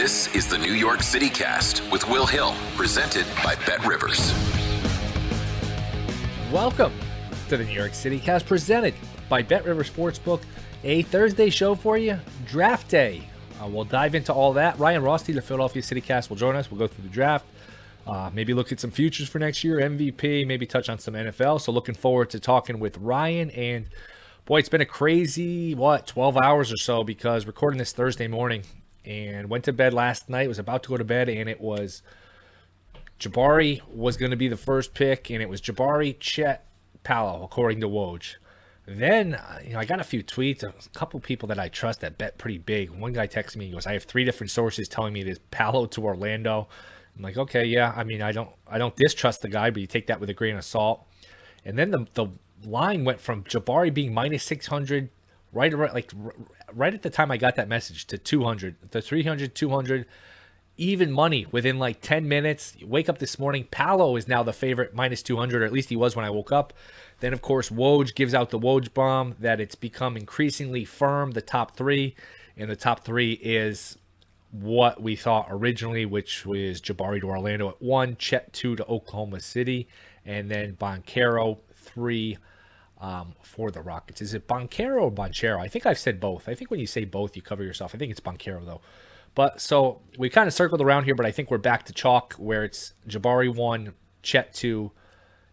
This is the New York City Cast with Will Hill, presented by Bet Rivers. Welcome to the New York City Cast, presented by Bet River Sportsbook. A Thursday show for you, Draft Day. Uh, we'll dive into all that. Ryan Rothstein, the Philadelphia City Cast, will join us. We'll go through the draft. Uh, maybe look at some futures for next year, MVP, maybe touch on some NFL. So looking forward to talking with Ryan. And boy, it's been a crazy, what, 12 hours or so because recording this Thursday morning and went to bed last night, was about to go to bed, and it was Jabari was going to be the first pick, and it was Jabari, Chet, Paolo, according to Woj. Then, uh, you know, I got a few tweets, a couple people that I trust that bet pretty big. One guy texted me, he goes, I have three different sources telling me this Paolo to Orlando. I'm like, okay, yeah. I mean, I don't, I don't distrust the guy, but you take that with a grain of salt. And then the the line went from Jabari being minus 600 right around like right at the time I got that message to 200, the 300, 200, even money within like 10 minutes. Wake up this morning, Paolo is now the favorite minus 200, or at least he was when I woke up. Then, of course, Woj gives out the Woj bomb that it's become increasingly firm, the top three. And the top three is what we thought originally, which was Jabari to Orlando at one, Chet two to Oklahoma City, and then Banchero three um, for the Rockets. Is it Banchero or Banchero? I think I've said both. I think when you say both, you cover yourself. I think it's Banchero though. But so we kind of circled around here, but I think we're back to chalk where it's Jabari one, Chet two,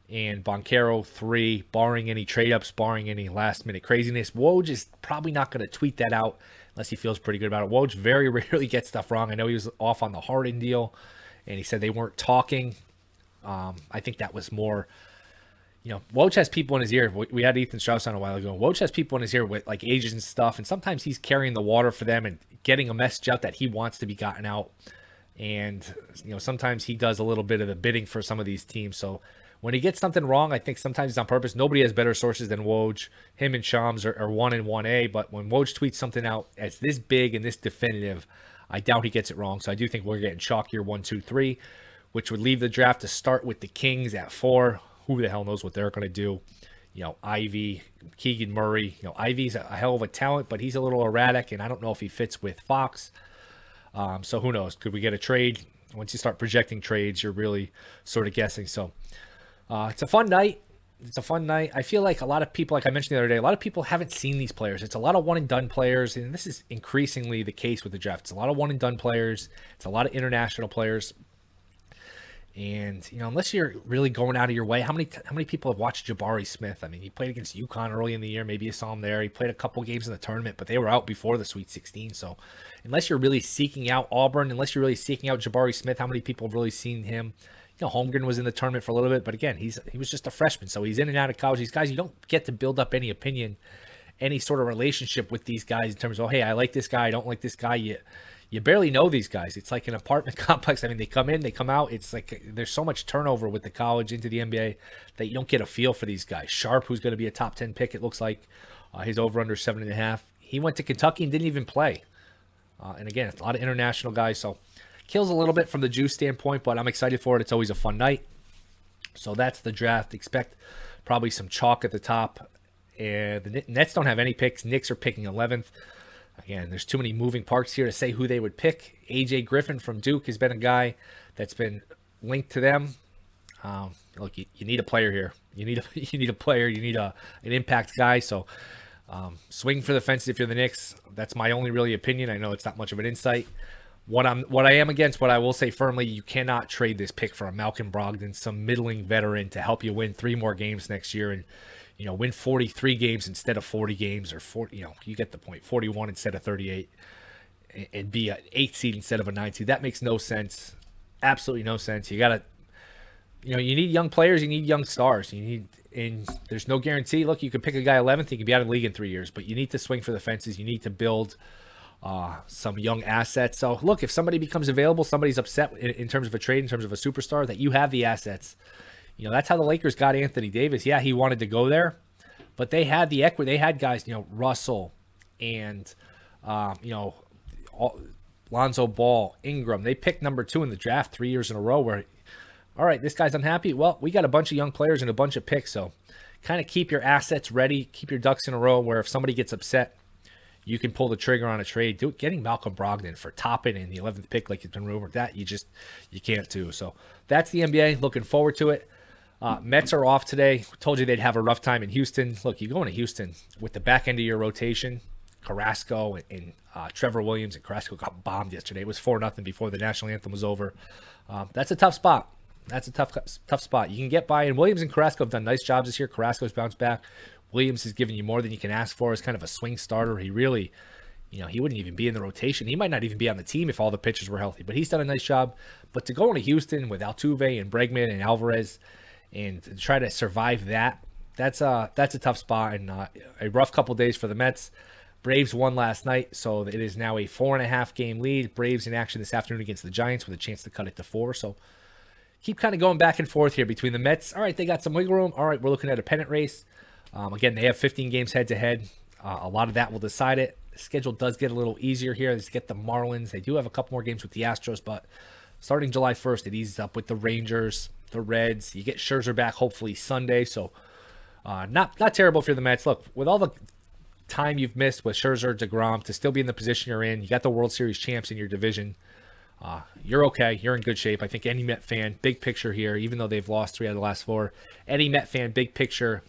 and Banchero three, barring any trade ups, barring any last minute craziness. Woj is probably not going to tweet that out unless he feels pretty good about it. Woj very rarely gets stuff wrong. I know he was off on the Harden deal, and he said they weren't talking. Um, I think that was more you know, Woj has people in his ear. We had Ethan Strauss on a while ago. Woj has people in his ear with like agents and stuff, and sometimes he's carrying the water for them and getting a message out that he wants to be gotten out. And you know, sometimes he does a little bit of the bidding for some of these teams. So when he gets something wrong, I think sometimes it's on purpose. Nobody has better sources than Woj. Him and Shams are, are one and one A. But when Woj tweets something out as this big and this definitive, I doubt he gets it wrong. So I do think we're getting chalk here one, two, three, which would leave the draft to start with the Kings at four who the hell knows what they're going to do. You know, Ivy, Keegan Murray. You know, Ivy's a hell of a talent, but he's a little erratic, and I don't know if he fits with Fox. Um, so who knows? Could we get a trade? Once you start projecting trades, you're really sort of guessing. So uh, it's a fun night. It's a fun night. I feel like a lot of people, like I mentioned the other day, a lot of people haven't seen these players. It's a lot of one and done players, and this is increasingly the case with the draft. It's a lot of one and done players. It's a lot of international players And you know, unless you're really going out of your way, how many how many people have watched Jabari Smith? I mean, he played against UConn early in the year. Maybe you saw him there. He played a couple games in the tournament, but they were out before the Sweet 16. So, unless you're really seeking out Auburn, unless you're really seeking out Jabari Smith, how many people have really seen him? You know, Holmgren was in the tournament for a little bit, but again, he's he was just a freshman, so he's in and out of college. These guys, you don't get to build up any opinion, any sort of relationship with these guys in terms of, oh, hey, I like this guy, I don't like this guy. You you barely know these guys. It's like an apartment complex. I mean, they come in, they come out. It's like there's so much turnover with the college into the NBA that you don't get a feel for these guys. Sharp, who's going to be a top 10 pick, it looks like, uh, he's over under seven and a half. He went to Kentucky and didn't even play. Uh, and again, it's a lot of international guys. So kills a little bit from the juice standpoint, but I'm excited for it. It's always a fun night. So that's the draft. Expect probably some chalk at the top. And the Nets don't have any picks. Knicks are picking 11th. Again, there's too many moving parts here to say who they would pick. AJ Griffin from Duke has been a guy that's been linked to them. Um, look, you, you, need a player here. You need a you need a player. You need a an impact guy. So um, swing for the fences if you're the Knicks. That's my only really opinion. I know it's not much of an insight. What I'm what I am against, what I will say firmly, you cannot trade this pick for a Malcolm Brogdon, some middling veteran, to help you win three more games next year and you know, win 43 games instead of 40 games or 40, you know, you get the point, 41 instead of 38 and be an eight seed instead of a nine seed. That makes no sense. Absolutely no sense. You got to, you know, you need young players, you need young stars. You need, and there's no guarantee. Look, you could pick a guy 11th, he can be out of the league in three years, but you need to swing for the fences. You need to build uh, some young assets. So, look, if somebody becomes available, somebody's upset in, in terms of a trade, in terms of a superstar, that you have the assets you know, that's how the Lakers got Anthony Davis. Yeah, he wanted to go there, but they had the equity. They had guys, you know, Russell and, um, you know, all, Lonzo Ball, Ingram. They picked number two in the draft three years in a row. Where, all right, this guy's unhappy. Well, we got a bunch of young players and a bunch of picks. So, kind of keep your assets ready, keep your ducks in a row. Where if somebody gets upset, you can pull the trigger on a trade. Do getting Malcolm Brogdon for topping in the 11th pick, like it's been rumored, that you just you can't do. So that's the NBA. Looking forward to it. Uh, Mets are off today. Told you they'd have a rough time in Houston. Look, you go into Houston with the back end of your rotation. Carrasco and, and uh, Trevor Williams and Carrasco got bombed yesterday. It was four nothing before the national anthem was over. Um, that's a tough spot. That's a tough tough spot. You can get by, and Williams and Carrasco have done nice jobs this year. Carrasco's bounced back. Williams has given you more than you can ask for. As kind of a swing starter, he really, you know, he wouldn't even be in the rotation. He might not even be on the team if all the pitchers were healthy. But he's done a nice job. But to go into Houston with Altuve and Bregman and Alvarez and try to survive that, that's a that's a tough spot and uh, a rough couple days for the Mets. Braves won last night, so it is now a four and a half game lead. Braves in action this afternoon against the Giants with a chance to cut it to four. So keep kind of going back and forth here between the Mets. All right, they got some wiggle room. All right, we're looking at a pennant race. Um, again, they have 15 games head to head. A lot of that will decide it. The schedule does get a little easier here. They get the Marlins. They do have a couple more games with the Astros, but starting July 1st, it eases up with the Rangers, the Reds. You get Scherzer back hopefully Sunday, so uh, not not terrible for the Mets. Look, with all the time you've missed with Scherzer, Degrom, to still be in the position you're in, you got the World Series champs in your division. Uh, you're okay. You're in good shape. I think any Met fan, big picture here, even though they've lost three out of the last four, any Met fan, big picture,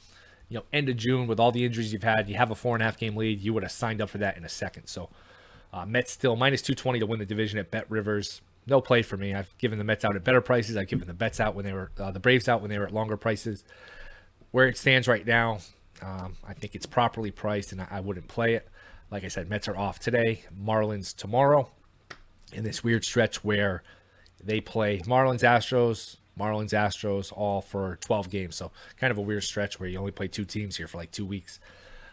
you know, end of June with all the injuries you've had, you have a four and a half game lead. You would have signed up for that in a second. So, uh, Mets still minus 220 to win the division at Bet Rivers no play for me. I've given the Mets out at better prices. I've given the bets out when they were uh, the Braves out when they were at longer prices. Where it stands right now, um, I think it's properly priced, and I, I, wouldn't play it. Like I said, Mets are off today. Marlins tomorrow. In this weird stretch where they play Marlins, Astros, Marlins, Astros, all for 12 games. So kind of a weird stretch where you only play two teams here for like two weeks.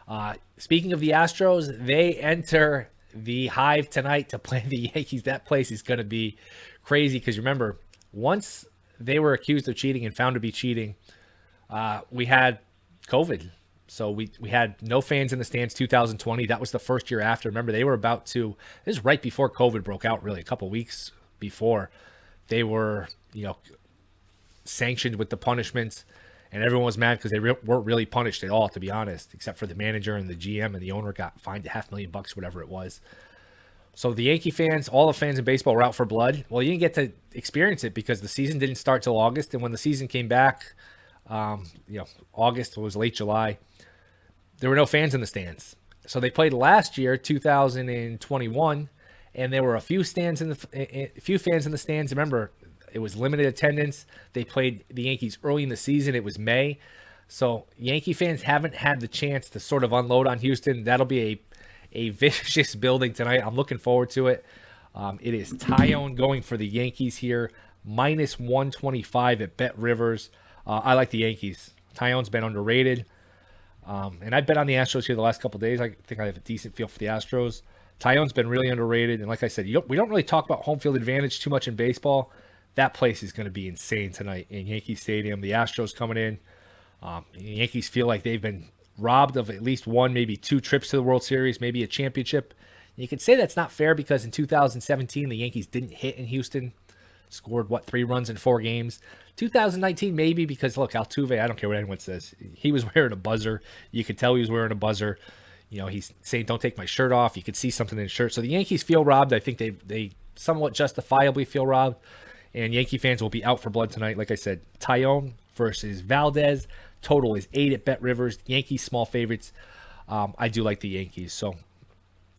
Uh, speaking of the Astros, they enter the Hive tonight to play the Yankees. That place is going to be crazy because remember, once they were accused of cheating and found to be cheating, uh, we had COVID. So we, we had no fans in the stands 2020. That was the first year after. Remember, they were about to, this is right before COVID broke out, really, a couple weeks before. They were, you know, sanctioned with the punishments and everyone was mad because they re- weren't really punished at all, to be honest, except for the manager and the GM and the owner got fined a half million bucks, whatever it was. So the Yankee fans, all the fans in baseball were out for blood. Well, you didn't get to experience it because the season didn't start till August, and when the season came back, um, you know, August was late July. There were no fans in the stands, so they played last year, 2021, and there were a few stands in the a few fans in the stands. Remember, It was limited attendance. They played the Yankees early in the season. It was May. So Yankee fans haven't had the chance to sort of unload on Houston. That'll be a a vicious building tonight. I'm looking forward to it. Um, it is Taillon going for the Yankees here, minus 125 at Bet Rivers. Uh, I like the Yankees. Taillon's been underrated. Um, and I've been on the Astros here the last couple days. I think I have a decent feel for the Astros. Taillon's been really underrated. And like I said, don't, we don't really talk about home field advantage too much in baseball. That place is going to be insane tonight in Yankee Stadium. The Astros coming in. Um, Yankees feel like they've been robbed of at least one, maybe two trips to the World Series, maybe a championship. You could say that's not fair because in 2017 the Yankees didn't hit in Houston, scored what three runs in four games. 2019 maybe because look Altuve, I don't care what anyone says, he was wearing a buzzer. You could tell he was wearing a buzzer. You know he's saying don't take my shirt off. You could see something in his shirt. So the Yankees feel robbed. I think they they somewhat justifiably feel robbed. And Yankee fans will be out for blood tonight. Like I said, Taillon versus Valdez. Total is eight at Bet Rivers. Yankees small favorites. Um, I do like the Yankees. So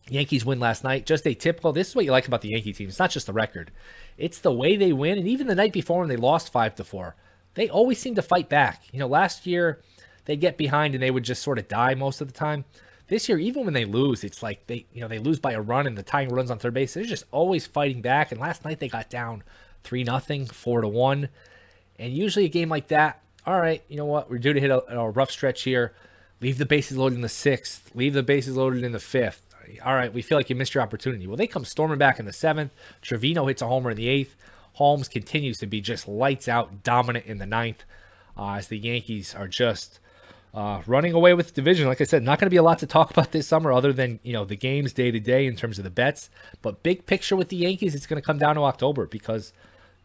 Yankees win last night. Just a typical. This is what you like about the Yankee team. It's not just the record; it's the way they win. And even the night before when they lost five to four, they always seem to fight back. You know, last year they get behind and they would just sort of die most of the time. This year, even when they lose, it's like they, you know, they lose by a run and the tying runs on third base. They're just always fighting back. And last night they got down three nothing, four to one. And usually a game like that, all right, you know what? We're due to hit a, a rough stretch here. Leave the bases loaded in the sixth. Leave the bases loaded in the fifth. All right, we feel like you missed your opportunity. Well, they come storming back in the seventh. Trevino hits a homer in the eighth. Holmes continues to be just lights out, dominant in the ninth, uh, as the Yankees are just uh, running away with division. Like I said, not going to be a lot to talk about this summer, other than you know the games day to day in terms of the bets. But big picture with the Yankees, it's going to come down to October because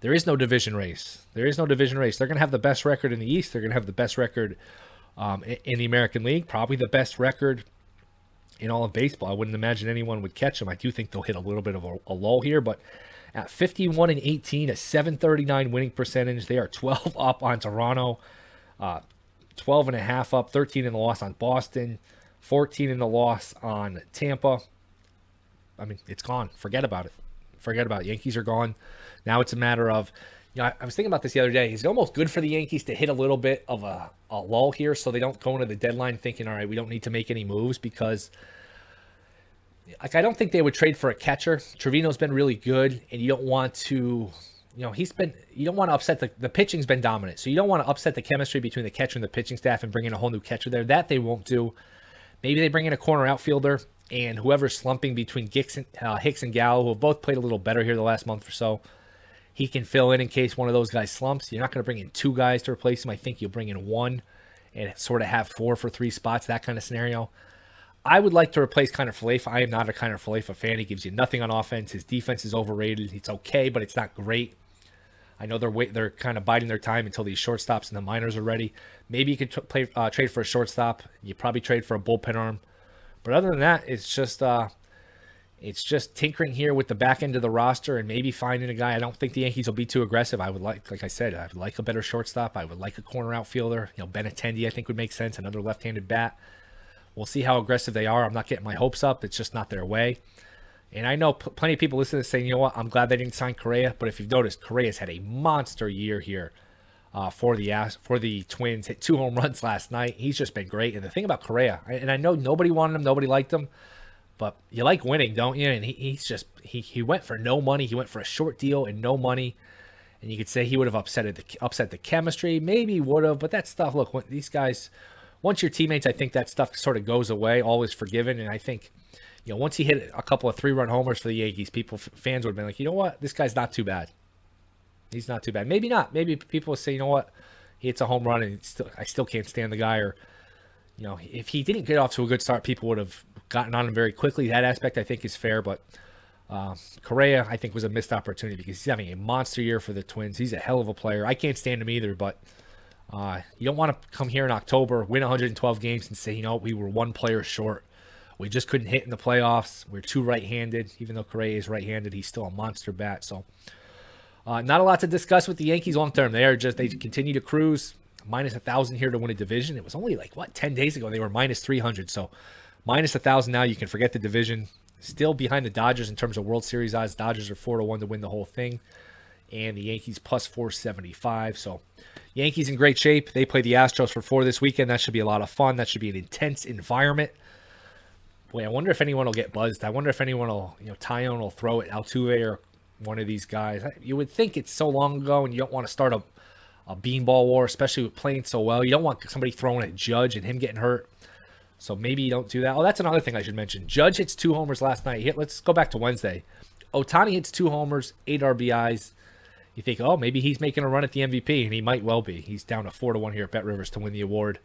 there is no division race. There is no division race. They're going to have the best record in the East. They're going to have the best record um, in the American League, probably the best record in all of baseball. I wouldn't imagine anyone would catch them. I do think they'll hit a little bit of a, a lull here, but at 51 and 18, a 739 winning percentage, they are 12 up on Toronto, uh, 12 and a half up, 13 in the loss on Boston, 14 in the loss on Tampa. I mean, it's gone. Forget about it. Forget about it. Yankees are gone. Now it's a matter of, you know, I, I was thinking about this the other day. Is it almost good for the Yankees to hit a little bit of a, a lull here so they don't go into the deadline thinking, all right, we don't need to make any moves because, like, I don't think they would trade for a catcher. Trevino's been really good, and you don't want to, you know, he's been, you don't want to upset the, the pitching's been dominant. So you don't want to upset the chemistry between the catcher and the pitching staff and bring in a whole new catcher there. That they won't do. Maybe they bring in a corner outfielder and whoever's slumping between Gixon, uh, Hicks and Gallo, who have both played a little better here the last month or so he can fill in in case one of those guys slumps. You're not going to bring in two guys to replace him. I think you'll bring in one and sort of have four for three spots, that kind of scenario. I would like to replace Kiner Falefa. I am not a Kiner Falefa fan. He gives you nothing on offense. His defense is overrated. It's okay, but it's not great. I know they're wait, they're kind of biding their time until these shortstops and the minors are ready. Maybe you could t- play uh, trade for a shortstop. You probably trade for a bullpen arm, but other than that, it's just uh, it's just tinkering here with the back end of the roster and maybe finding a guy. I don't think the Yankees will be too aggressive. I would like, like I said, I would like a better shortstop. I would like a corner outfielder. You know, Benintendi I think would make sense. Another left-handed bat. We'll see how aggressive they are. I'm not getting my hopes up. It's just not their way. And I know pl- plenty of people listening saying, you know what, I'm glad they didn't sign Correa. But if you've noticed, Correa's had a monster year here uh, for the for the Twins. Hit two home runs last night. He's just been great. And the thing about Correa, and I know nobody wanted him, nobody liked him. But you like winning, don't you? And he, he's just he, he went for no money. He went for a short deal and no money. And you could say he would have upset the upset the chemistry, maybe would have, but that stuff. Look, when these guys, once your teammates, I think that stuff sort of goes away. Always forgiven, and I think, you know, once he hit a couple of three run homers for the Yankees, people fans would have been like, you know what, this guy's not too bad. He's not too bad. Maybe not. Maybe people say, you know what, he hits a home run and still, I still can't stand the guy, or you know, if he didn't get off to a good start, people would have gotten on him very quickly. That aspect I think is fair, but uh, Correa I think was a missed opportunity because he's having a monster year for the Twins. He's a hell of a player. I can't stand him either, but uh, you don't want to come here in October, win 112 games, and say, you know, we were one player short. We just couldn't hit in the playoffs. We're too right-handed. Even though Correa is right-handed, he's still a monster bat. So, uh, not a lot to discuss with the Yankees long term. They are just they continue to cruise minus a thousand here to win a division. It was only like what 10 days ago they were minus 300. So minus a thousand now. You can forget the division. Still behind the Dodgers in terms of World Series odds. Dodgers are four to one to win the whole thing. and the Yankees plus 475. So, Yankees in great shape. They play the Astros for four this weekend. That should be a lot of fun. That should be an intense environment. Boy, I wonder if anyone will get buzzed. I wonder if anyone will, you know, Taillon will throw it, Altuve or one of these guys. You would think it's so long ago, and you don't want to start a, a beanball war, especially with playing so well. You don't want somebody throwing at Judge and him getting hurt. So maybe you don't do that. Oh, that's another thing I should mention. Judge hits two homers last night. Hit, let's go back to Wednesday. Ohtani hits two homers, eight RBIs. You think, oh, maybe he's making a run at the MVP, and he might well be. He's down to four to one here at Bet Rivers to win the award.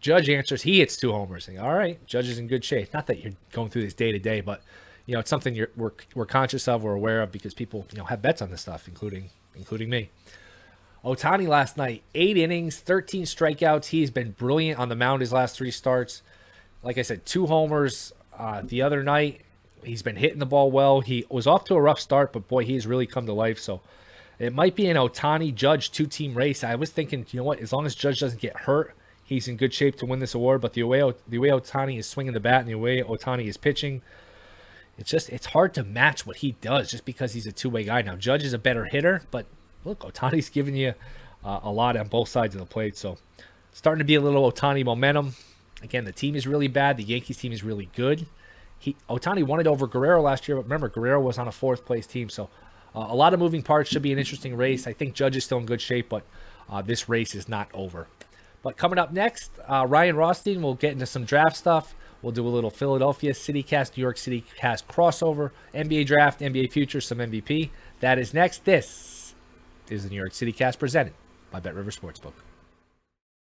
Judge answers, he hits two homers. And, All right, Judge is in good shape. Not that you're going through this day to day, but you know it's something you're, we're we're conscious of, we're aware of because people you know have bets on this stuff, including including me. Ohtani last night, eight innings, 13 strikeouts. He's been brilliant on the mound his last three starts. Like I said, two homers uh, the other night. He's been hitting the ball well. He was off to a rough start, but boy, he's really come to life. So it might be an Ohtani Judge two team race. I was thinking, you know what? As long as Judge doesn't get hurt, he's in good shape to win this award. But the way the way Ohtani is swinging the bat and the way Ohtani is pitching, it's just it's hard to match what he does just because he's a two way guy. Now Judge is a better hitter, but look, Ohtani's giving you uh, a lot on both sides of the plate. So starting to be a little Ohtani momentum. Again, the team is really bad. The Yankees team is really good. He Ohtani won it over Guerrero last year, but remember Guerrero was on a fourth place team, so uh, a lot of moving parts. Should be an interesting race. I think Judge is still in good shape, but uh, this race is not over. But coming up next, uh, Ryan Rothstein will get into some draft stuff. We'll do a little Philadelphia City Cast, New York City Cast crossover, NBA draft, NBA future, some MVP. That is next. This is the New York City Cast presented by Bet River Sportsbook.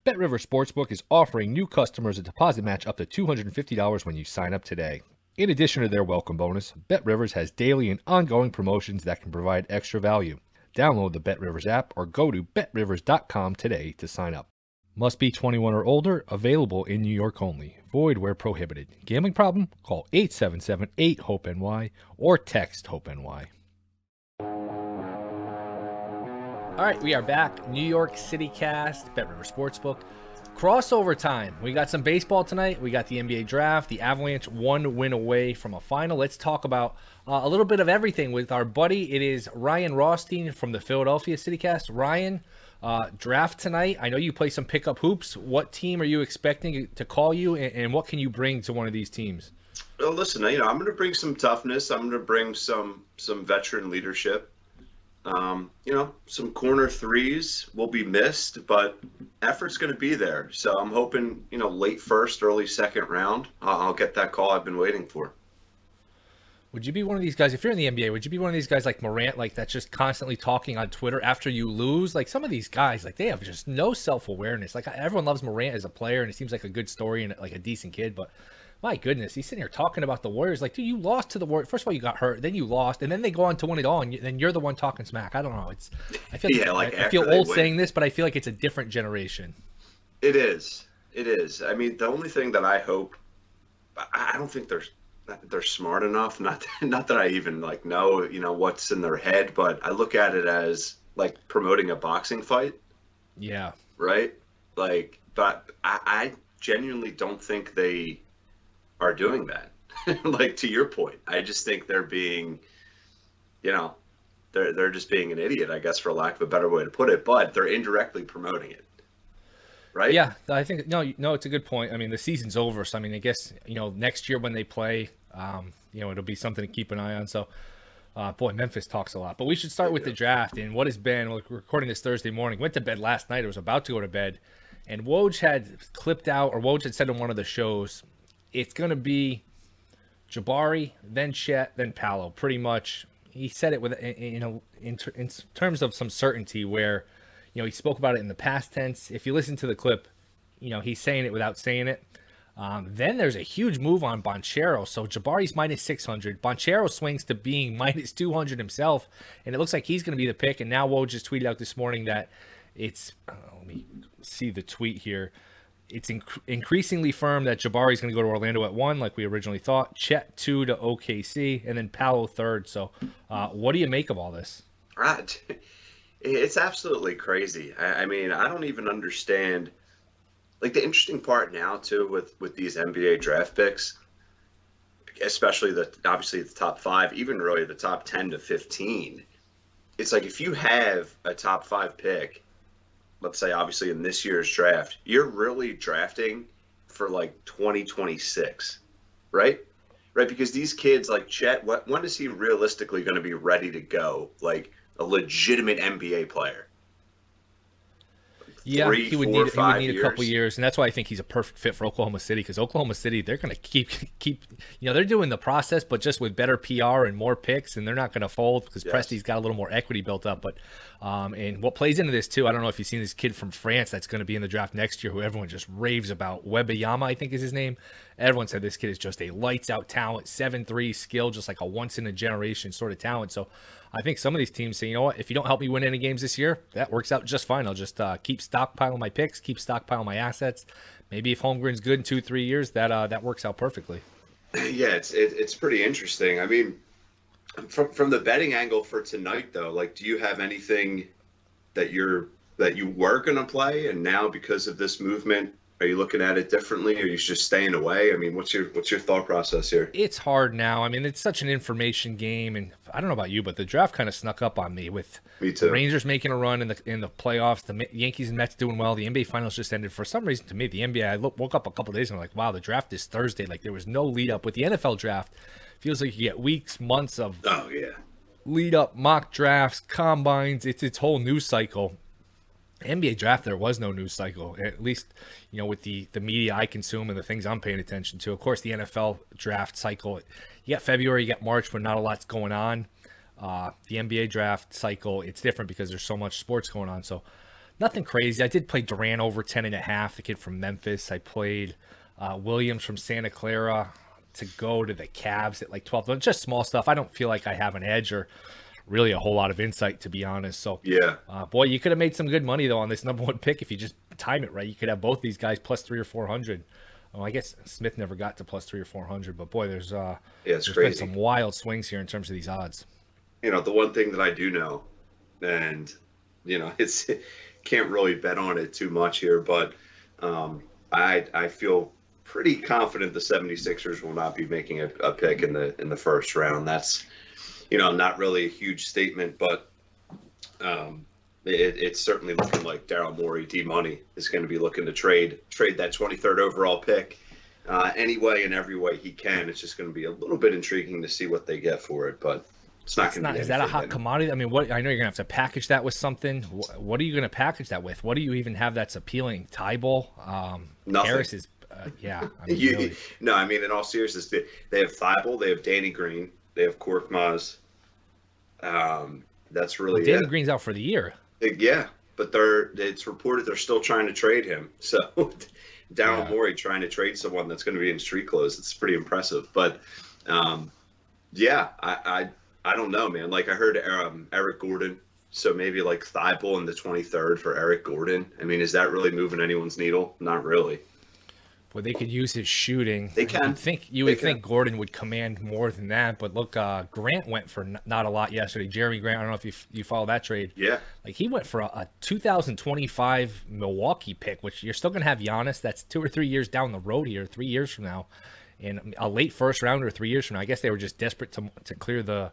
Bet River Sportsbook is offering new customers a deposit match up to $250 when you sign up today. In addition to their welcome bonus, Bet Rivers has daily and ongoing promotions that can provide extra value. Download the Bet Rivers app or go to betrivers.com today to sign up. Must be 21 or older, available in New York only. Void where prohibited. Gambling problem? Call 877-8-HOPE-NY or text HOPE-NY. All right, we are back. New York City cast, Bet River Sportsbook. Crossover time. We got some baseball tonight. We got the NBA draft. The Avalanche one win away from a final. Let's talk about uh, a little bit of everything with our buddy. It is Ryan Rothstein from the Philadelphia CityCast. Ryan, uh, draft tonight. I know you play some pickup hoops. What team are you expecting to call you, and, and what can you bring to one of these teams? Well, listen, you know, I'm going to bring some toughness. I'm going to bring some some veteran leadership. Um, you know, some corner threes will be missed, but effort's going to be there. So I'm hoping, you know, late first, early second round, I'll, I'll get that call I've been waiting for. Would you be one of these guys if you're in the NBA? Would you be one of these guys like Morant, like that's just constantly talking on Twitter after you lose? Like some of these guys, like they have just no self awareness. Like everyone loves Morant as a player, and it seems like a good story and like a decent kid, but my goodness, he's sitting here talking about the Warriors. Like, dude, you lost to the Warriors. First of all, you got hurt, then you lost, and then they go on to win it all, and then you're the one talking smack. I don't know. It's I feel yeah, like, I, I feel old win. saying this, but I feel like it's a different generation. It is. It is. I mean, the only thing that I hope, I don't think they're they're smart enough. Not not that I even like know you know what's in their head, but I look at it as like promoting a boxing fight. Yeah. Right. Like, but I, I genuinely don't think they are doing that. like to your point, I just think they're being, you know, they're they're just being an idiot, I guess, for lack of a better way to put it. But they're indirectly promoting it, right? Yeah, I think no, no, it's a good point. I mean, the season's over, so I mean, I guess you know next year when they play, um, you know, it'll be something to keep an eye on. So. Uh, boy, Memphis talks a lot, but we should start with the draft and what has been. Recording this Thursday morning. Went to bed last night. I was about to go to bed, and Woj had clipped out, or Woj had said on one of the shows it's going to be Jabari, then Chet, then Paolo. Pretty much, he said it with you know in, in terms of some certainty. Where you know he spoke about it in the past tense. If you listen to the clip, you know he's saying it without saying it. Um, then there's a huge move on Banchero. So Jabari's minus 600. Banchero swings to being minus 200 himself, and it looks like he's going to be the pick. And now Woj just tweeted out this morning that it's. Uh, let me see the tweet here it's inc- increasingly firm that Jabari is going to go to Orlando at one, like we originally thought. Chet two to OKC, and then Paolo third. So, uh, what do you make of all this? Right, it's absolutely crazy. I, I mean, I don't even understand. Like the interesting part now too with with these NBA draft picks, especially the obviously the top five, even really the top ten to fifteen, it's like if you have a top five pick, let's say obviously in this year's draft, you're really drafting for like 2026, right? Right, because these kids like Chet, what, when is he realistically going to be ready to go? Like a legitimate NBA player? Yeah, Three, he would four, need he would need a couple years. years, and that's why I think he's a perfect fit for Oklahoma City because Oklahoma City they're going to keep keep you know they're doing the process, but just with better PR and more picks, and they're not going to fold because Yes. Presti's got a little more equity built up. But um, and what plays into this too, I don't know if you've seen this kid from France that's going to be in the draft next year, who everyone just raves about. Wembanyama, I think is his name. Everyone said this kid is just a lights out talent, seven three skill, just like a once in a generation sort of talent. So. I think some of these teams say, you know what, if you don't help me win any games this year, that works out just fine. I'll just uh, keep stockpiling my picks, keep stockpiling my assets. Maybe if Holmgren's good in two, three years, that uh, that works out perfectly. Yeah, it's it, it's pretty interesting. I mean, from from the betting angle for tonight, though, like, do you have anything that you're that you were gonna play, and now because of this movement, are you looking at it differently? Or are you just staying away? I mean, what's your what's your thought process here? It's hard now. I mean, it's such an information game, and I don't know about you, but the draft kind of snuck up on me with Me too. Rangers making a run in the in the playoffs, the Yankees and Mets doing well. The NBA Finals just ended. For some reason, to me, the NBA. I look, woke up a couple days and I'm like, wow, the draft is Thursday. Like there was no lead up with the NFL draft. Feels like you get weeks, months of Oh yeah, lead up mock drafts, combines. It's its whole news cycle. NBA draft, there was no news cycle. At least, you know, with the the media I consume and the things I'm paying attention to. Of course, the NFL draft cycle. You got February, you got March, when not a lot's going on. Uh, the NBA draft cycle, it's different because there's so much sports going on. So, nothing crazy. I did play Duren over 10 and a half, the kid from Memphis. I played uh, Williams from Santa Clara to go to the Cavs at like 12. Just small stuff. I don't feel like I have an edge or really a whole lot of insight, to be honest. So, yeah. uh, boy, you could have made some good money though on this number one pick if you just time it right. You could have both these guys plus three or four hundred. Well, I guess Smith never got to plus three or four hundred, but boy, there's uh, Yeah, it's there's been some wild swings here in terms of these odds. you know the one thing that i do know and you know it's can't really bet on it too much here but um i i feel pretty confident the 76ers will not be making a, a pick in the in the first round that's you know not really a huge statement but um it, it's certainly looking like Daryl Morey, D Money, is going to be looking to trade trade that 23rd overall pick uh, any way and every way he can. It's just going to be a little bit intriguing to see what they get for it, but it's not going to be. is that a hot commodity? I mean, what I know you're gonna have to package that with something. Wh- What are you gonna package that with? What do you even have that's appealing? Thybulle, um, Nothing. Harris is, uh, yeah. I mean, You- really. No, I mean in all seriousness, they, they have Thybulle, they have Danny Green, they have Korkmaz. Um, that's really Danny it. Green's out for the year. Yeah, but they're it's reported they're still trying to trade him. So Daryl Yeah. Morey trying to trade someone that's going to be in street clothes. It's pretty impressive. But um, yeah, I, I I don't know, man. Like I heard um, Eric Gordon. So maybe like Thybulle in the 23rd for Eric Gordon. I mean, is that really moving anyone's needle? Not really. Well, they could use his shooting. They can. would think you would think. Gordon would command more than that, but look, uh, Grant went for n- not a lot yesterday. Jerami Grant, I don't know if you f- you follow that trade. Yeah. Like he went for a, a 2025 Milwaukee pick, which you're still gonna have Giannis. That's two or three years down the road here, three years from now, and a late first rounder three years from now. I guess they were just desperate to to clear the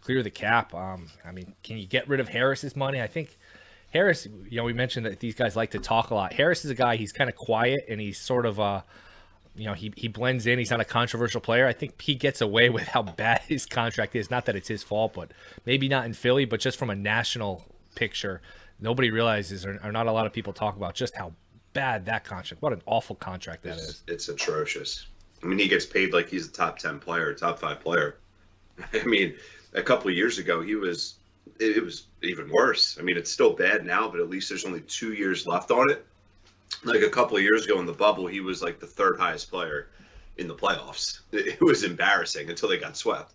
clear the cap. Um, I mean, can you get rid of Harris's money? I think. Harris, you know, we mentioned that these guys like to talk a lot. Harris is a guy, he's kind of quiet and he's sort of, uh, you know, he, he blends in. He's not a controversial player. I think he gets away with how bad his contract is. Not that it's his fault, but maybe not in Philly, but just from a national picture, nobody realizes, or, or not a lot of people talk about just how bad that contract, what an awful contract that is. It's, it's atrocious. I mean, he gets paid like he's a top 10 player, top five player. I mean, a couple of years ago, he was, it, it was even worse. I mean, it's still bad now, but at least there's only two years left on it. Like a couple of years ago in the bubble, he was like the third highest player in the playoffs. It, was embarrassing until they got swept.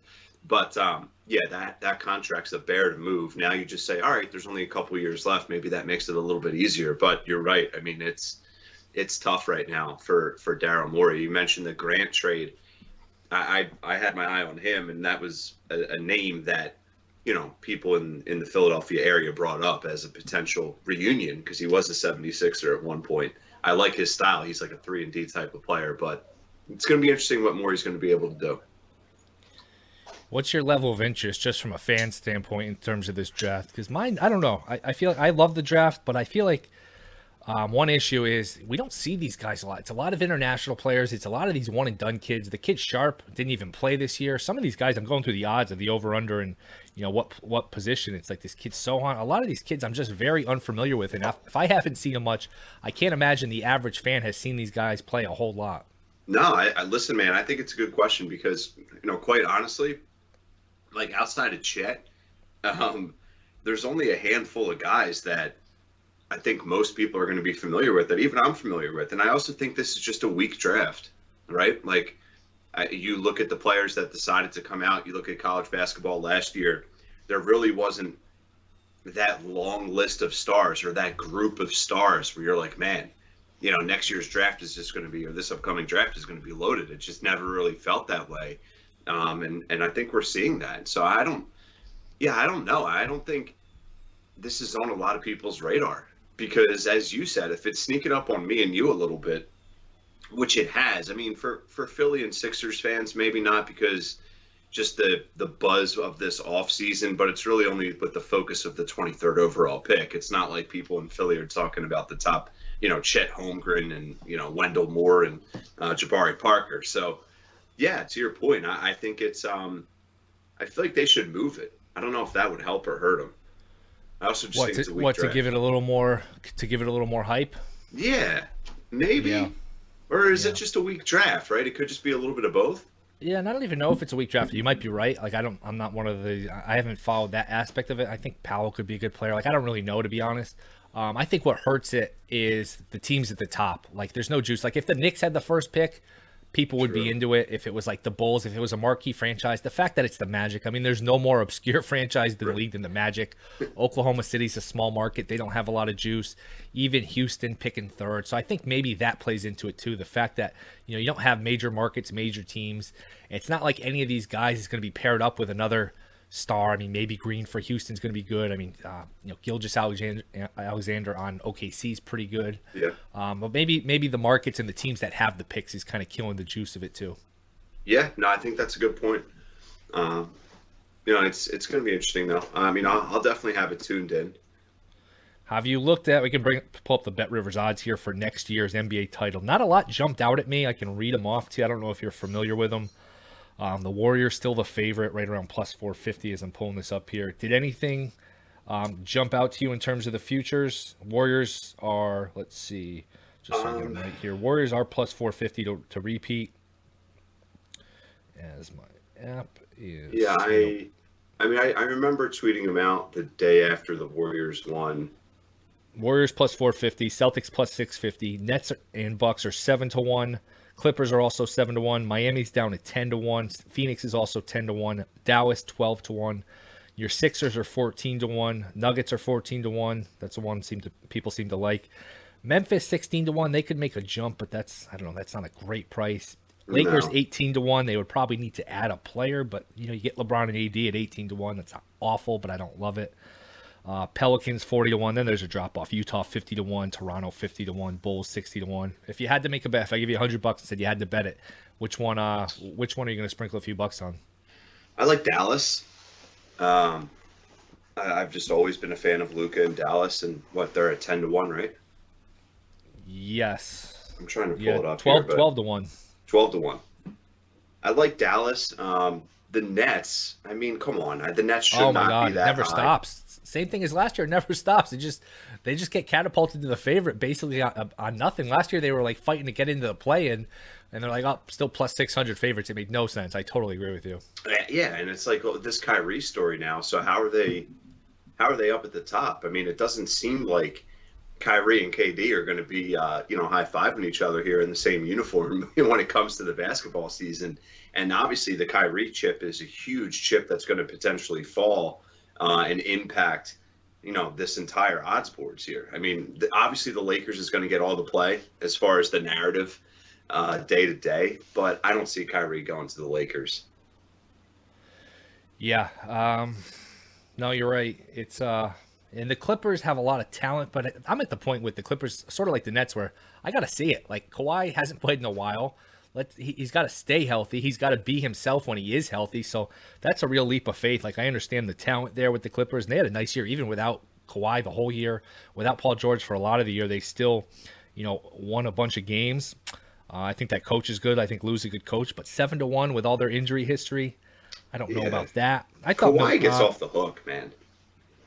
But um, yeah, that that contract's a bear to move. Now you just say, all right, there's only a couple years left. Maybe that makes it a little bit easier. But you're right. I mean, it's it's tough right now for for Daryl Morey. You mentioned the Grant trade. I, I I had my eye on him, and that was a, a name that you know people in in the Philadelphia area brought up as a potential reunion because he was a 76er at one point. I like his style. He's like a three and D type of player, but it's going to be interesting what more he's going to be able to do. What's your level of interest, just from a fan standpoint, in terms of this draft? Because mine, I don't know. I, I feel like I love the draft, but I feel like um, one issue is we don't see these guys a lot. It's a lot of international players. It's a lot of these one and done kids. The kid Sharp didn't even play this year. Some of these guys, I'm going through the odds of the over under and you know what what position. It's like this kid Sochan. A lot of these kids, I'm just very unfamiliar with, and if I haven't seen them much, I can't imagine the average fan has seen these guys play a whole lot. No, I, I listen, man. I think it's a good question because you know, quite honestly, like outside of Chet, um, there's only a handful of guys that I think most people are going to be familiar with that even I'm familiar with. And I also think this is just a weak draft, right? Like I, you look at the players that decided to come out, you look at college basketball last year, there really wasn't that long list of stars or that group of stars where you're like, man, you know, next year's draft is just going to be, or this upcoming draft is going to be loaded. It just never really felt that way. Um, and, and I think we're seeing that. So I don't, yeah, I don't know. I don't think this is on a lot of people's radar because as you said, if it's sneaking up on me and you a little bit, which it has. I mean, for for Philly and Sixers fans, maybe not because just the the buzz of this off season, but it's really only with the focus of the 23rd overall pick. It's not like people in Philly are talking about the top, you know, Chet Holmgren and you know Wendell Moore and uh, Jabari Parker. So, yeah, to your point, I, I think it's um, I feel like they should move it. I don't know if that would help or hurt them. I also just what, think to, it's a what draft. to give it a little more to give it a little more hype. Yeah, maybe. Yeah. Or is Yeah. it just a weak draft, right? It could just be a little bit of both. Yeah, and I don't even know if it's a weak draft. You might be right. Like I don't, I'm not one of the. I haven't followed that aspect of it. I think Powell could be a good player. Like I don't really know to be honest. Um, I think what hurts it is the teams at the top. Like there's no juice. Like if the Knicks had the first pick, people would be into it. If it was like the Bulls, if it was a marquee franchise, the fact that it's the Magic. I mean, there's no more obscure franchise in the league than the Magic. Oklahoma City's a small market. They don't have a lot of juice. Even Houston picking third. So I think maybe that plays into it too. The fact that you know you don't have major markets, major teams. It's not like any of these guys is going to be paired up with another star. I mean, maybe Green for Houston's going to be good. I mean, uh, you know, Gilgeous-Alexander, Alexander on OKC is pretty good. Yeah. Um, but maybe maybe the markets and the teams that have the picks is kind of killing the juice of it too. Yeah, no, I think that's a good point. Um, you know, it's it's going to be interesting though. I mean, I'll, I'll definitely have it tuned in. Have you looked at? We can bring pull up the Bet Rivers odds here for next year's NBA title. Not a lot jumped out at me. I can read them off to you. I don't know if you're familiar with them. Um, the Warriors still the favorite, right around plus 450 as I'm pulling this up here. Did anything um, jump out to you in terms of the futures? Warriors are, let's see, just so Um, right here. Warriors are plus 450 to, to repeat. As my app is. Yeah, I, I mean, I, I remember tweeting them out the day after the Warriors won. Warriors plus 450, Celtics plus 650, Nets and Bucks are 7 to 1. Clippers are also 7 to 1. Miami's down to 10 to 1. Phoenix is also 10 to 1. Dallas 12 to 1. Your Sixers are 14 to 1. Nuggets are 14 to 1. That's the one seem to people seem to like. Memphis 16 to 1. They could make a jump, but that's I don't know, that's not a great price. Lakers No. 18 to 1. They would probably need to add a player, but you know, you get LeBron and AD at 18 to 1. That's awful, but I don't love it. Uh, Pelicans 40 to 1. Then there's a drop off. Utah 50 to 1. Toronto 50 to 1. Bulls 60 to 1. If you had to make a bet, if I give you 100 bucks and said you had to bet it, which one uh which one are you going to sprinkle a few bucks on? I like Dallas. Um, I, I've just always been a fan of Luka and Dallas, and what they're at ten to one, right? Yes. I'm trying to pull Yeah, it up 12 here, but 12 to 1. 12 to 1. I like Dallas. Um, the Nets, I mean, come on. The Nets should Oh my not god, be it never high. stops. Same thing as last year, it never stops. It just they just get catapulted to the favorite basically on, on nothing. Last year they were like fighting to get into the play in and they're like, "Oh, still plus 600 favorites." It made no sense. I totally agree with you. Yeah, and it's like oh, this Kyrie story now. So how are they? How are they up at the top? I mean, it doesn't seem like Kyrie and KD are going to be, uh, you know, high fiving each other here in the same uniform when it comes to the basketball season. And obviously, the Kyrie chip is a huge chip that's going to potentially fall uh, and impact, you know, this entire odds boards here. I mean, the, obviously, the Lakers is going to get all the play as far as the narrative uh, day to day, but I don't see Kyrie going to the Lakers. Yeah. Um, no, you're right. It's uh, and the Clippers have a lot of talent, but I'm at the point with the Clippers, sort of like the Nets, where I got to see it. Like Kawhi hasn't played in a while. Let he, he's got to stay healthy. He's got to be himself when he is healthy. So that's a real leap of faith. Like I understand the talent there with the Clippers, and they had a nice year even without Kawhi the whole year, without Paul George for a lot of the year. They still, you know, won a bunch of games. Uh, I think that coach is good. I think Lou's a good coach, but seven to one with all their injury history, I don't know about that. I thought Kawhi gets uh, off the hook, man.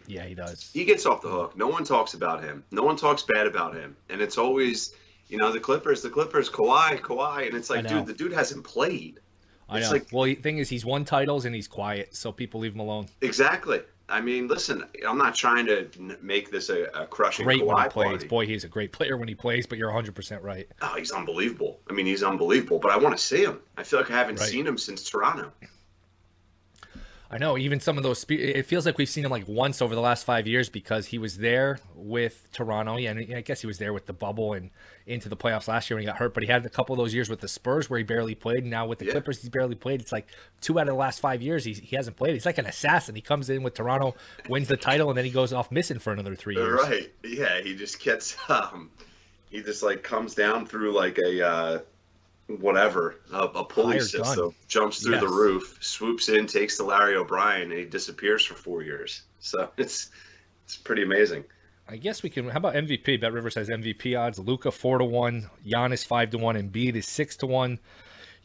Yeah, he does. He gets off the hook. No one talks about him. No one talks bad about him. And it's always, you know, the Clippers, the Clippers, Kawhi, Kawhi. And it's like, dude, the dude hasn't played. I It's know. like- well, the thing is, he's won titles and he's quiet, so people leave him alone. Exactly. I mean, listen, I'm not trying to make this a, a crushing Great when he plays. party. Boy, he's a great player when he plays. But you're 100 percent right. Oh, he's unbelievable. I mean, he's unbelievable. But I want to see him. I feel like I haven't Right. seen him since Toronto. I know. Even some of those, spe- it feels like we've seen him like once over the last five years because he was there with Toronto. Yeah, and I guess he was there with the bubble and into the playoffs last year when he got hurt. But he had a couple of those years with the Spurs where he barely played. And now with the Yeah. Clippers, he's barely played. It's like two out of the last five years he, he hasn't played. He's like an assassin. He comes in with Toronto, wins the title, and then he goes off missing for another three years. Right. Yeah. He just gets, um, he just like comes down through like a, uh, whatever, a, a pulley Hired gun. system, jumps through the roof, swoops in, takes the Larry O'Brien, and he disappears for four years. So it's, it's pretty amazing. I guess we can. How about MVP? Bet Rivers has MVP odds. Luka four to one, Giannis five to one, and Embiid is six to one,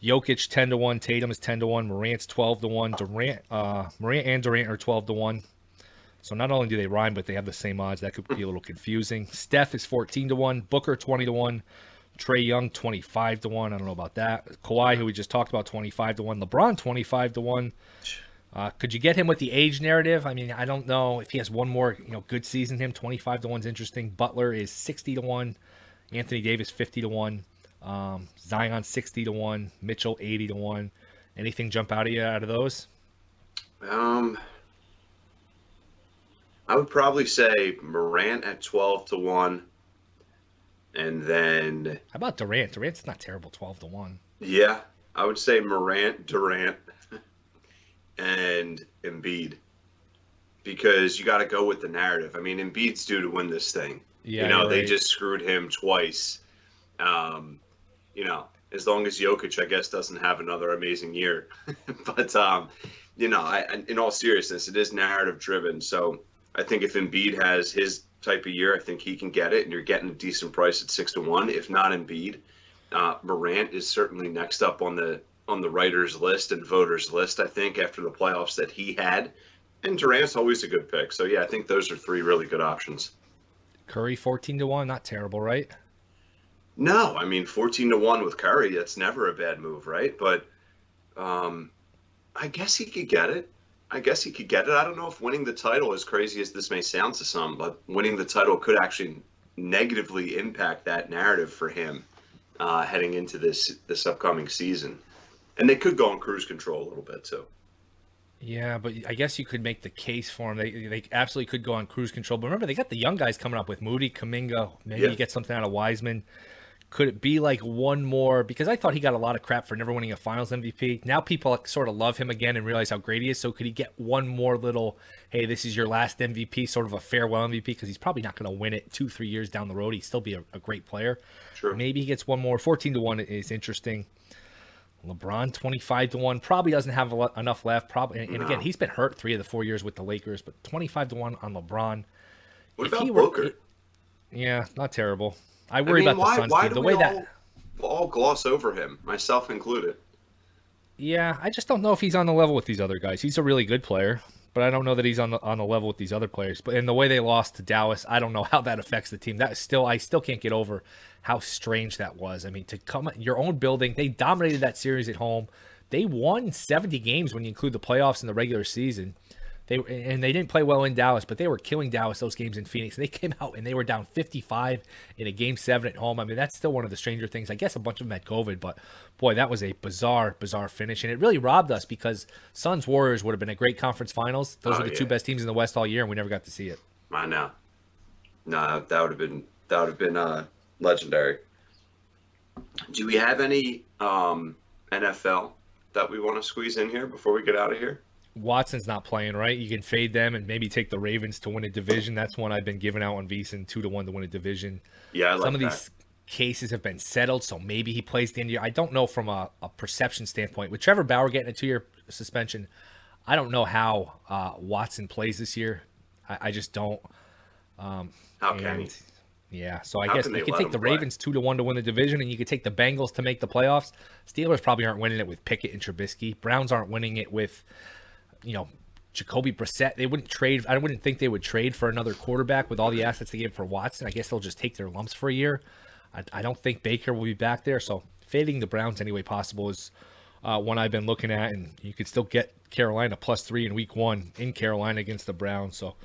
Jokic ten to one, Tatum is ten to one, Morant's twelve to one, Durant, uh, Morant and Durant are twelve to one. So not only do they rhyme, but they have the same odds. That could be a little confusing. Steph is fourteen to one, Booker twenty to one, Trae Young twenty five to one. I don't know about that. Kawhi, who we just talked about, twenty five to one. LeBron twenty five to one. Uh, could you get him with the age narrative? I mean, I don't know if he has one more, you know, good season. Him twenty five to one's interesting. Butler is sixty to one. Anthony Davis fifty to one. Um, Zion sixty to one. Mitchell eighty to one. Anything jump out of you out of those? Um, I would probably say Morant at 12 to 1. And then, How about Durant? Durant's not terrible, twelve to one. yeah, I would say Morant, Durant, and Embiid. Because you got to go with the narrative. I mean, Embiid's due to win this thing. Yeah, you know, you're they just screwed him twice. Um, you know, as long as Jokic, I guess, doesn't have another amazing year. but, um, you know, I- in all seriousness, it is narrative driven. So I think if Embiid has his type of year, I think he can get it, and you're getting a decent price at six to one. If not Embiid, uh, Morant is certainly next up on the on the writers list and voters list. I think after the playoffs that he had, and Durant's always a good pick. So yeah, I think those are three really good options. Curry fourteen to one, not terrible, right? No, I mean 14 to 1 with Curry, that's never a bad move, right? But um I guess he could get it. I guess he could get it. I don't know if winning the title, as crazy as this may sound to some, but winning the title could actually negatively impact that narrative for him uh, heading into this this upcoming season. And they could go on cruise control a little bit too. Yeah, but I guess you could make the case for him. They they absolutely could go on cruise control. But remember, they got the young guys coming up with Moody, Kuminga. Maybe Yeah. you get something out of Wiseman. Could it be like one more? Because I thought he got a lot of crap for never winning a Finals MVP. Now people sort of love him again and realize how great he is. So could he get one more little? Hey, this is your last MVP, sort of a farewell MVP, because he's probably not going to win it two, three years down the road. He'd still be a, a great player. Sure. Maybe he gets one more. Fourteen to one is interesting. LeBron twenty five to one probably doesn't have a lo- enough left. Probably, and, and again, he's been hurt three of the four years with the Lakers, but twenty five to one on LeBron. What If about were- Booker? Yeah, not terrible. I I worry mean, about why, the Suns why too. do The we way that, all, all gloss over him, myself included? yeah, I just don't know if he's on the level with these other guys. He's a really good player, but I don't know that he's on the on the level with these other players. But in the way they lost to Dallas, I don't know how that affects the team. That is still, I still can't get over how strange that was. I mean, to come your own building, they dominated that series at home. They won 70 games when you include the playoffs and the regular season. They and they didn't play well in Dallas, but they were killing Dallas those games in Phoenix. And they came out and they were down 55 in a game seven at home. I mean, that's still one of the stranger things. I guess a bunch of them had COVID, but boy, that was a bizarre, bizarre finish, and it really robbed us because Suns Warriors would have been a great conference finals. Those Oh, are the two best teams in the West all year, and we never got to see it. I know. No, that would have been that would have been uh, legendary. Do we have any um, NFL that we want to squeeze in here before we get out of here? Watson's not playing, right? You can fade them and maybe take the Ravens to win a division. That's one I've been giving out on VSiN two to one to win a division. Yeah, like some of that. these cases have been settled, so maybe he plays the end of the year. I don't know from a, a perception standpoint. With Trevor Bauer getting a two year suspension, I don't know how uh, Watson plays this year. I, I just don't. Um, how can he? Yeah, so I how guess you could take the play? Ravens two to one to win the division, and you could take the Bengals to make the playoffs. Steelers probably aren't winning it with Pickett and Trubisky. Browns aren't winning it with, you know, Jacoby Brissett. They wouldn't trade. I wouldn't think they would trade for another quarterback with all the assets they gave for Watson. I guess they'll just take their lumps for a year. I, I don't think Baker will be back there. So fading the Browns any way possible is uh, one I've been looking at, and you could still get Carolina plus three in Week One in Carolina against the Browns. So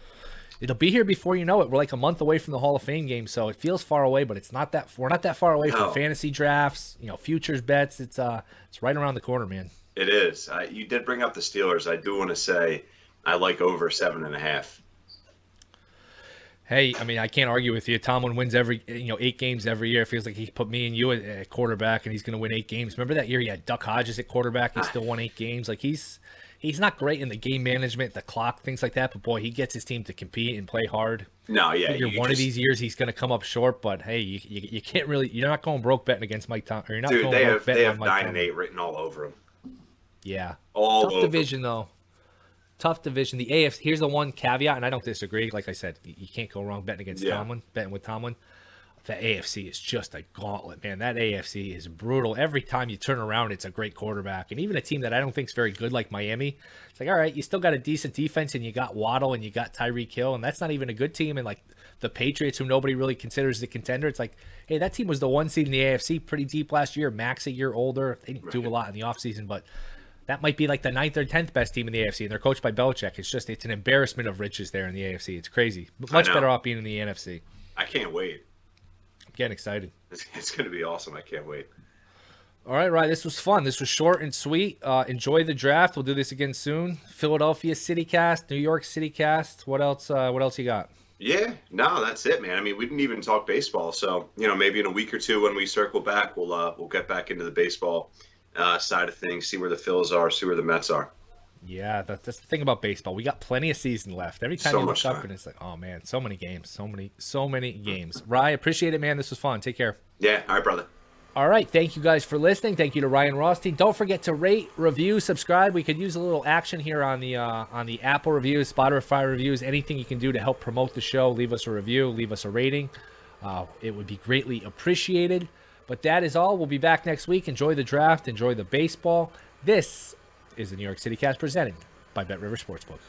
it'll be here before you know it. We're like a month away from the Hall of Fame game, so it feels far away, but it's not that. We're not that far away from fantasy drafts, you know, futures bets. It's uh, it's right around the corner, man. It is. Uh, you did bring up the Steelers. I do want to say I like over seven and a half. Hey, I mean, I can't argue with you. Tomlin wins every, you know, eight games every year. It feels like he put me and you at, at quarterback, and he's going to win eight games. Remember that year he had Duck Hodges at quarterback He still won eight games. Like he's he's not great in the game management, the clock, things like that. But boy, he gets his team to compete and play hard. No, yeah. Figure one just... of these years he's going to come up short, but hey, you, you, you, can't really. You're not going broke betting against Mike Tom. Or you're not Dude, going they broke have they have nine and eight written all over him. Yeah, all tough over. division though tough division. The AFC. Here's the one caveat, and I don't disagree. Like I said, you can't go wrong betting against yeah. Tomlin, betting with Tomlin. The AFC is just a gauntlet, man. That AFC is brutal. Every time you turn around, it's a great quarterback, and even a team that I don't think is very good, like Miami. It's like, all right, you still got a decent defense, and you got Waddle, and you got Tyreek Hill, and that's not even a good team. And like the Patriots, who nobody really considers the contender, it's like, hey, that team was the one seed in the AFC, pretty deep last year. Mac's a year older. They didn't do a lot in the offseason, but that might be like the ninth or tenth best team in the AFC, and they're coached by Belichick. It's just it's an embarrassment of riches there in the AFC. It's crazy. Much better off being in the NFC. I can't wait. I'm getting excited. It's, it's going to be awesome. I can't wait. All right, right. This was fun. This was short and sweet. Uh, enjoy the draft. We'll do this again soon. Philadelphia City Cast, New York City Cast. What else? Uh, what else you got? Yeah, no, that's it, man. I mean, we didn't even talk baseball, so you know, maybe in a week or two when we circle back, we'll uh, we'll get back into the baseball uh, side of things, see where the Phils are, see where the Mets are. Yeah, that's, that's the thing about baseball. We got plenty of season left. Every time so you look up and it's like, oh man, so many games, so many, so many games. Rye, appreciate it, man. This was fun. Take care. Yeah, all right, brother. All right, thank you guys for listening. Thank you to Ryan Rothstein. Don't forget to rate, review, subscribe. We could use a little action here on the uh, on the Apple reviews, Spotify reviews, anything you can do to help promote the show. Leave us a review, leave us a rating. Uh, it would be greatly appreciated. But that is all. We'll be back next week. Enjoy the draft. Enjoy the baseball. This is the New York City Cast presented by Bet River Sportsbook.